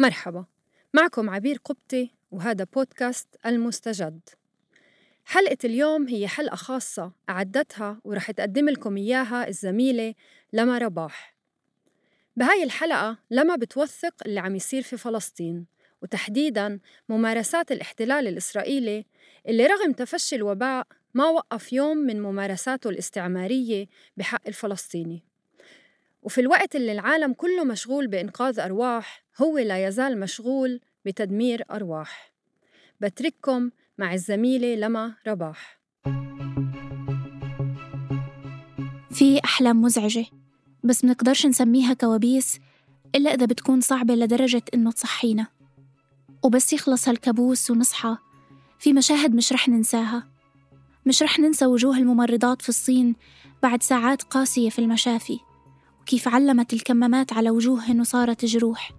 مرحبا معكم عبير قبطي وهذا بودكاست المستجد. حلقة اليوم هي حلقة خاصة أعدتها ورح تقدم لكم إياها الزميلة لما رباح. بهاي الحلقة لما بتوثق اللي عم يصير في فلسطين وتحديداً ممارسات الاحتلال الإسرائيلي اللي رغم تفشي الوباء ما وقف يوم من ممارساته الاستعمارية بحق الفلسطيني. وفي الوقت اللي العالم كله مشغول بإنقاذ أرواح هو لا يزال مشغول بتدمير أرواح. بترككم مع الزميلة لما رباح. في أحلام مزعجة بس منقدرش نسميها كوابيس إلا إذا بتكون صعبة لدرجة إنه تصحينا. وبس يخلص هالكابوس ونصحى في مشاهد مش رح ننساها. مش رح ننسى وجوه الممرضات في الصين بعد ساعات قاسية في المشافي. وكيف علمت الكمامات على وجوههن وصارت جروح.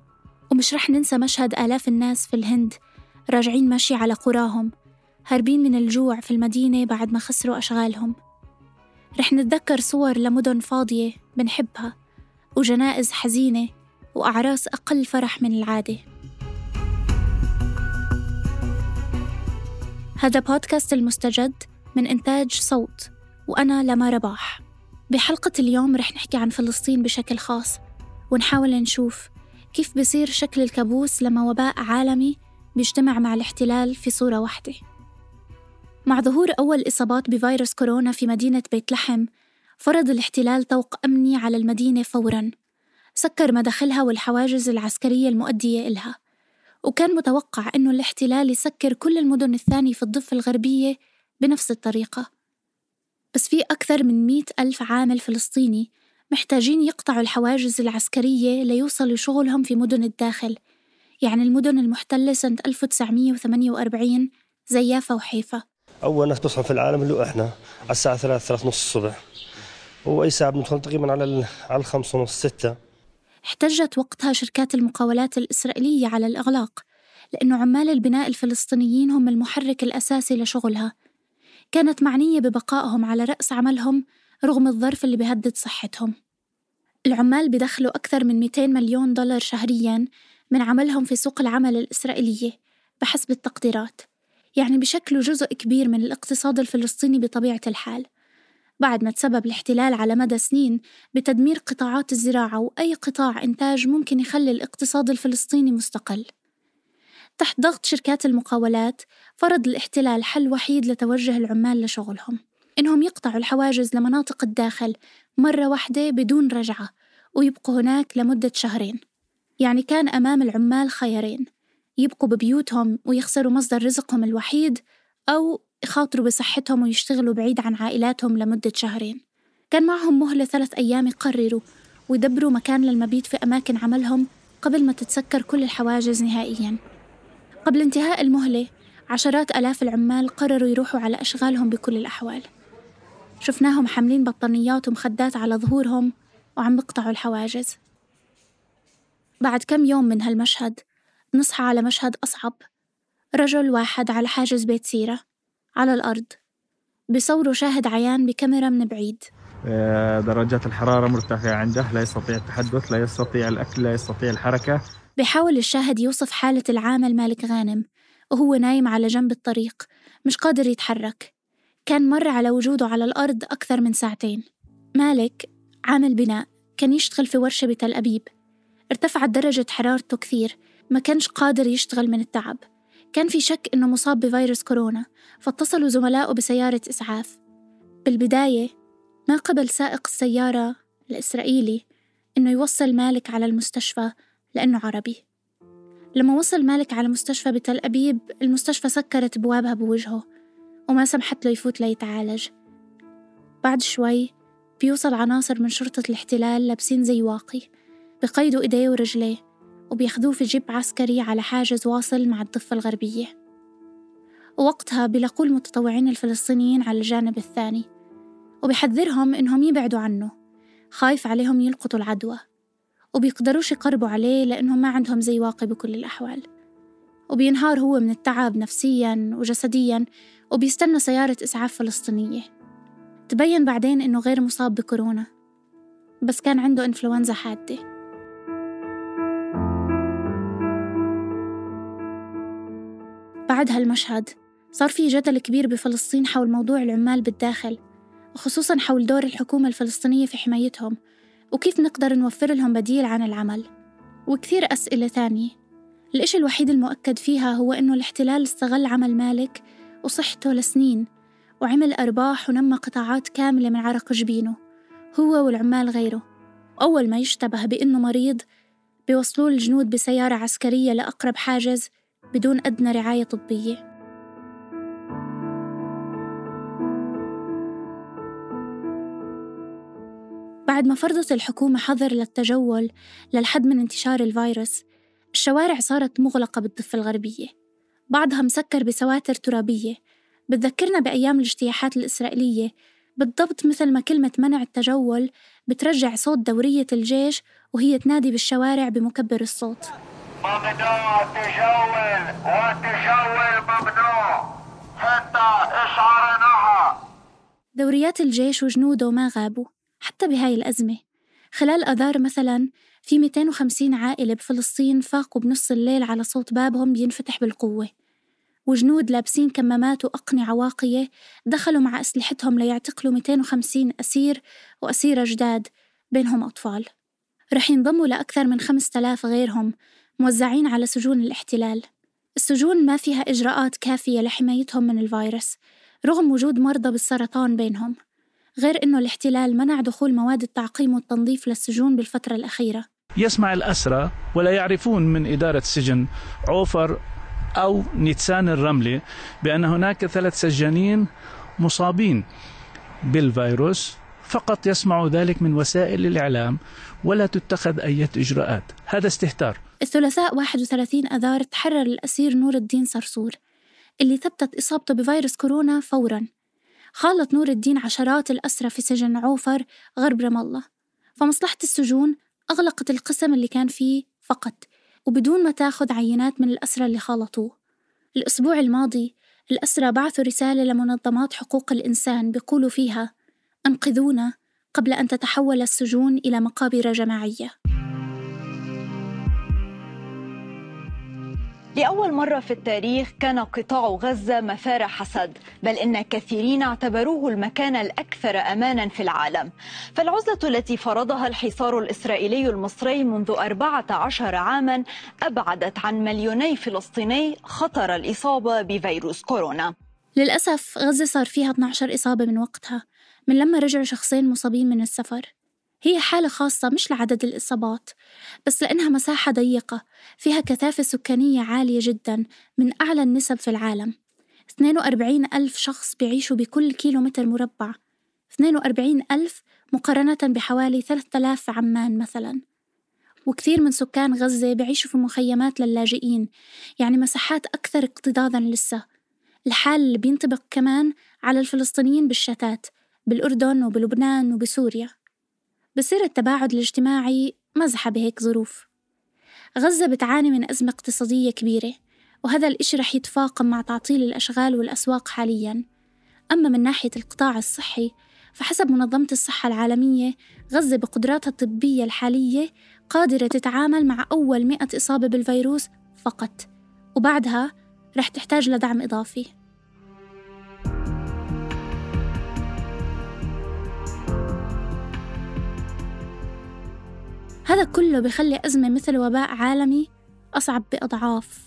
ومش رح ننسى مشهد آلاف الناس في الهند راجعين مشي على قراهم هاربين من الجوع في المدينة بعد ما خسروا أشغالهم. رح نتذكر صور لمدن فاضية بنحبها وجنائز حزينة وأعراس أقل فرح من العادة. هذا بودكاست المستجد من إنتاج صوت وأنا لما رباح بحلقة اليوم رح نحكي عن فلسطين بشكل خاص ونحاول نشوف كيف بصير شكل الكابوس لما وباء عالمي بيجتمع مع الاحتلال في صورة واحدة. مع ظهور أول إصابات بفيروس كورونا في مدينة بيت لحم فرض الاحتلال طوق أمني على المدينة فوراً. سكر مداخلها والحواجز العسكرية المؤدية إلها. وكان متوقع أنه الاحتلال يسكر كل المدن الثانية في الضفة الغربية بنفس الطريقة. بس في أكثر من مئة ألف عامل فلسطيني محتاجين يقطعوا الحواجز العسكرية ليوصلوا شغلهم في مدن الداخل. يعني المدن المحتلة سنة 1948 زي يافا وحيفا. أول ناس بصحوا في العالم اللي إحنا على الساعة ثلاث ثلاث نص الصبح. وأي ساعة بندخل؟ تقريبا على على الخمس ونص ستة. احتجت وقتها شركات المقاولات الإسرائيلية على الإغلاق لأنه عمال البناء الفلسطينيين هم المحرك الأساسي لشغلها. كانت معنية ببقائهم على رأس عملهم رغم الظرف اللي بيهدد صحتهم. العمال بدخلوا أكثر من 200 مليون دولار شهرياً من عملهم في سوق العمل الإسرائيلية بحسب التقديرات يعني بشكلوا جزء كبير من الاقتصاد الفلسطيني بطبيعة الحال. بعد ما تسبب الاحتلال على مدى سنين بتدمير قطاعات الزراعة وأي قطاع إنتاج ممكن يخلي الاقتصاد الفلسطيني مستقل. تحت ضغط شركات المقاولات فرض الاحتلال حل وحيد لتوجه العمال لشغلهم. إنهم يقطعوا الحواجز لمناطق الداخل مرة واحدة بدون رجعة ويبقوا هناك لمدة شهرين. يعني كان أمام العمال خيارين يبقوا ببيوتهم ويخسروا مصدر رزقهم الوحيد أو يخاطروا بصحتهم ويشتغلوا بعيد عن عائلاتهم لمدة شهرين. كان معهم مهلة ثلاث أيام يقرروا ويدبروا مكان للمبيت في أماكن عملهم قبل ما تتسكر كل الحواجز نهائياً. قبل انتهاء المهلة عشرات آلاف العمال قرروا يروحوا على أشغالهم بكل الأحوال. شفناهم حاملين بطانيات ومخدات على ظهورهم وعم بقطعوا الحواجز. بعد كم يوم من هالمشهد نصحى على مشهد أصعب. رجل واحد على حاجز بيت سيرة على الأرض. بصوروا شاهد عيان بكاميرا من بعيد. آه، درجات الحرارة مرتفعة عنده لا يستطيع التحدث لا يستطيع الأكل لا يستطيع الحركة. بحاول الشاهد يوصف حالة العامل مالك غانم وهو نايم على جنب الطريق مش قادر يتحرك. كان مر على وجوده على الأرض أكثر من ساعتين. مالك عامل بناء كان يشتغل في ورشة بتل أبيب. ارتفعت درجة حرارته كثير ما كانش قادر يشتغل من التعب. كان في شك إنه مصاب بفيروس كورونا فاتصلوا زملائه بسيارة إسعاف. بالبداية ما قبل سائق السيارة الإسرائيلي إنه يوصل مالك على المستشفى لأنه عربي. لما وصل مالك على مستشفى بتل أبيب المستشفى سكرت بوابها بوجهه وما سمحت له يفوت ليتعالج. بعد شوي بيوصل عناصر من شرطة الاحتلال لابسين زي واقي بقيدوا إيديه ورجليه وبياخذوه في جيب عسكري على حاجز واصل مع الضفة الغربية. ووقتها بيلاقوا المتطوعين الفلسطينيين على الجانب الثاني وبيحذرهم إنهم يبعدوا عنه خايف عليهم يلقطوا العدوى. وبيقدروش يقربوا عليه لأنهم ما عندهم زي واقي بكل الأحوال. وبينهار هو من التعب نفسيا وجسديا وبيستنى سيارة إسعاف فلسطينية. تبين بعدين إنه غير مصاب بكورونا بس كان عنده إنفلونزا حادة. بعد هالمشهد صار في جدل كبير بفلسطين حول موضوع العمال بالداخل وخصوصا حول دور الحكومة الفلسطينية في حمايتهم. وكيف نقدر نوفر لهم بديل عن العمل؟ وكثير أسئلة تانية الإشي الوحيد المؤكد فيها هو إنه الاحتلال استغل عمل مالك وصحته لسنين وعمل أرباح ونمى قطاعات كاملة من عرق جبينه هو والعمال غيره. وأول ما يشتبه بإنه مريض بيوصلوه الجنود بسيارة عسكرية لأقرب حاجز بدون أدنى رعاية طبية. بعد ما فرضت الحكومة حظر للتجول للحد من انتشار الفيروس الشوارع صارت مغلقة بالضفة الغربية. بعضها مسكر بسواتر ترابية. بتذكرنا بأيام الاجتياحات الإسرائيلية. بالضبط مثل ما كلمة منع التجول بترجع صوت دورية الجيش وهي تنادي بالشوارع بمكبر الصوت. ممنوع التجول والتجول ممنوع حتى إشعرناها دوريات الجيش وجنوده ما غابوا. حتى بهاي الأزمة. خلال أذار مثلا في 250 عائلة بفلسطين فاقوا بنص الليل على صوت بابهم بينفتح بالقوة. وجنود لابسين كمامات وأقنعة واقية دخلوا مع أسلحتهم ليعتقلوا 250 أسير وأسيرة جداد بينهم أطفال. رح ينضموا لأكثر من 5000 غيرهم موزعين على سجون الاحتلال. السجون ما فيها إجراءات كافية لحمايتهم من الفيروس رغم وجود مرضى بالسرطان بينهم. غير أنه الاحتلال منع دخول مواد التعقيم والتنظيف للسجون بالفترة الأخيرة. يسمع الأسرى ولا يعرفون من إدارة سجن عوفر أو نيتسان الرملي بأن هناك ثلاث سجانين مصابين بالفيروس فقط يسمع ذلك من وسائل الإعلام ولا تتخذ أي إجراءات. هذا استهتار. الثلاثاء 31 أذار تحرر الأسير نور الدين صرصور اللي ثبتت إصابته بفيروس كورونا فوراً. خالط نور الدين عشرات الأسرى في سجن عوفر غرب رام الله. فمصلحة السجون أغلقت القسم اللي كان فيه فقط وبدون ما تاخذ عينات من الأسرى اللي خالطوه. الأسبوع الماضي الأسرى بعثوا رسالة لمنظمات حقوق الإنسان بيقولوا فيها أنقذونا قبل أن تتحول السجون إلى مقابر جماعية. لأول مرة في التاريخ كان قطاع غزة مفار حسد بل إن كثيرين اعتبروه المكان الأكثر أمانا في العالم. فالعزلة التي فرضها الحصار الإسرائيلي المصري منذ 14 عاما أبعدت عن مليوني فلسطيني خطر الإصابة بفيروس كورونا. للأسف غزة صار فيها 12 إصابة من وقتها من لما رجعوا شخصين مصابين من السفر. هي حالة خاصة مش لعدد الإصابات بس لأنها مساحة ضيقة فيها كثافة سكانية عالية جدا من أعلى النسب في العالم. 42 ألف شخص بيعيشوا بكل كيلو متر مربع 42 ألف مقارنة بحوالي 3000 في عمان مثلا. وكثير من سكان غزة بيعيشوا في مخيمات للاجئين يعني مساحات أكثر اكتظاظا لسه. الحال اللي بينطبق كمان على الفلسطينيين بالشتات بالأردن وبلبنان وبسوريا. بصير التباعد الاجتماعي مزحة بهيك ظروف. غزة بتعاني من أزمة اقتصادية كبيرة وهذا الإشي رح يتفاقم مع تعطيل الأشغال والأسواق حالياً. أما من ناحية القطاع الصحي فحسب منظمة الصحة العالمية غزة بقدراتها الطبية الحالية قادرة تتعامل مع أول مئة إصابة بالفيروس فقط وبعدها رح تحتاج لدعم إضافي. هذا كله بخلي أزمة مثل وباء عالمي أصعب بأضعاف.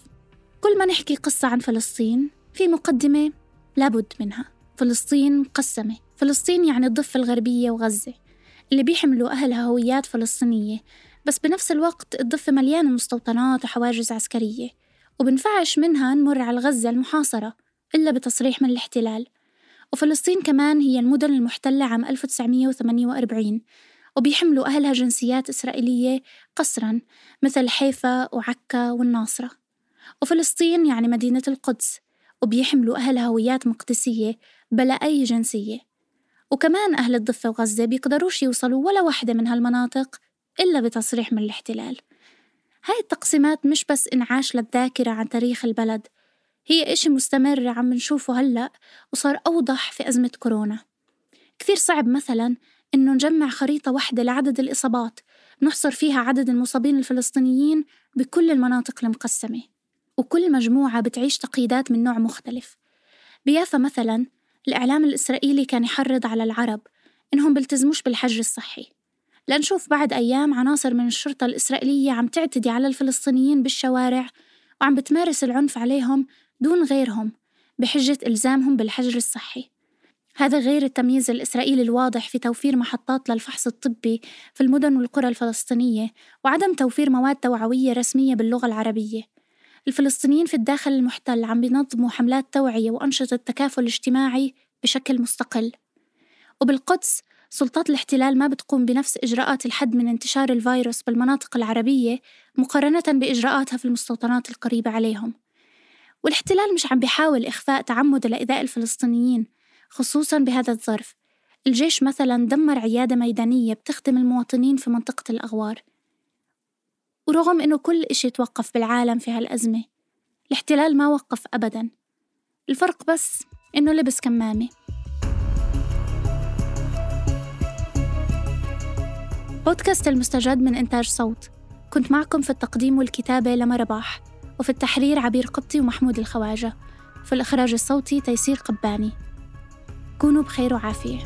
كل ما نحكي قصة عن فلسطين في مقدمة لابد منها. فلسطين مقسمة فلسطين يعني الضفة الغربية وغزة اللي بيحملوا أهلها هويات فلسطينية. بس بنفس الوقت الضفة مليانة مستوطنات وحواجز عسكرية وبنفعش منها نمر على غزة المحاصرة إلا بتصريح من الاحتلال. وفلسطين كمان هي المدن المحتلة عام 1948 وبيحملوا أهلها جنسيات إسرائيلية قسرا مثل حيفا وعكا والناصرة. وفلسطين يعني مدينة القدس وبيحملوا أهلها هويات مقدسية بلا أي جنسية. وكمان أهل الضفة وغزة بيقدروش يوصلوا ولا واحدة من هالمناطق إلا بتصريح من الاحتلال. هاي التقسيمات مش بس إنعاش للذاكرة عن تاريخ البلد هي إشي مستمر عم نشوفه هلأ وصار أوضح في أزمة كورونا. كثير صعب مثلا إنه نجمع خريطة واحدة لعدد الإصابات نحصر فيها عدد المصابين الفلسطينيين بكل المناطق المقسمة وكل مجموعة بتعيش تقييدات من نوع مختلف. بيافا مثلا الإعلام الإسرائيلي كان يحرض على العرب إنهم بيلتزموش بالحجر الصحي. لنشوف بعد أيام عناصر من الشرطة الإسرائيلية عم تعتدي على الفلسطينيين بالشوارع وعم بتمارس العنف عليهم دون غيرهم بحجة إلزامهم بالحجر الصحي. هذا غير التمييز الإسرائيلي الواضح في توفير محطات للفحص الطبي في المدن والقرى الفلسطينية وعدم توفير مواد توعوية رسمية باللغة العربية. الفلسطينيين في الداخل المحتل عم بينظموا حملات توعية وأنشطة تكافل اجتماعي بشكل مستقل. وبالقدس سلطات الاحتلال ما بتقوم بنفس إجراءات الحد من انتشار الفيروس بالمناطق العربية مقارنة بإجراءاتها في المستوطنات القريبة عليهم. والاحتلال مش عم بيحاول إخفاء تعمد لإيذاء الفلسطينيين خصوصا بهذا الظرف. الجيش مثلا دمر عيادة ميدانية بتخدم المواطنين في منطقة الأغوار. ورغم إنه كل إشي توقف بالعالم في هالأزمة الاحتلال ما وقف أبدا. الفرق بس إنه لبس كمامة. بودكاست المستجد من إنتاج صوت. كنت معكم في التقديم والكتابة لما رباح وفي التحرير عبير قبطي ومحمود الخواجة. في الإخراج الصوتي تيسير قباني. كونوا بخير وعافية.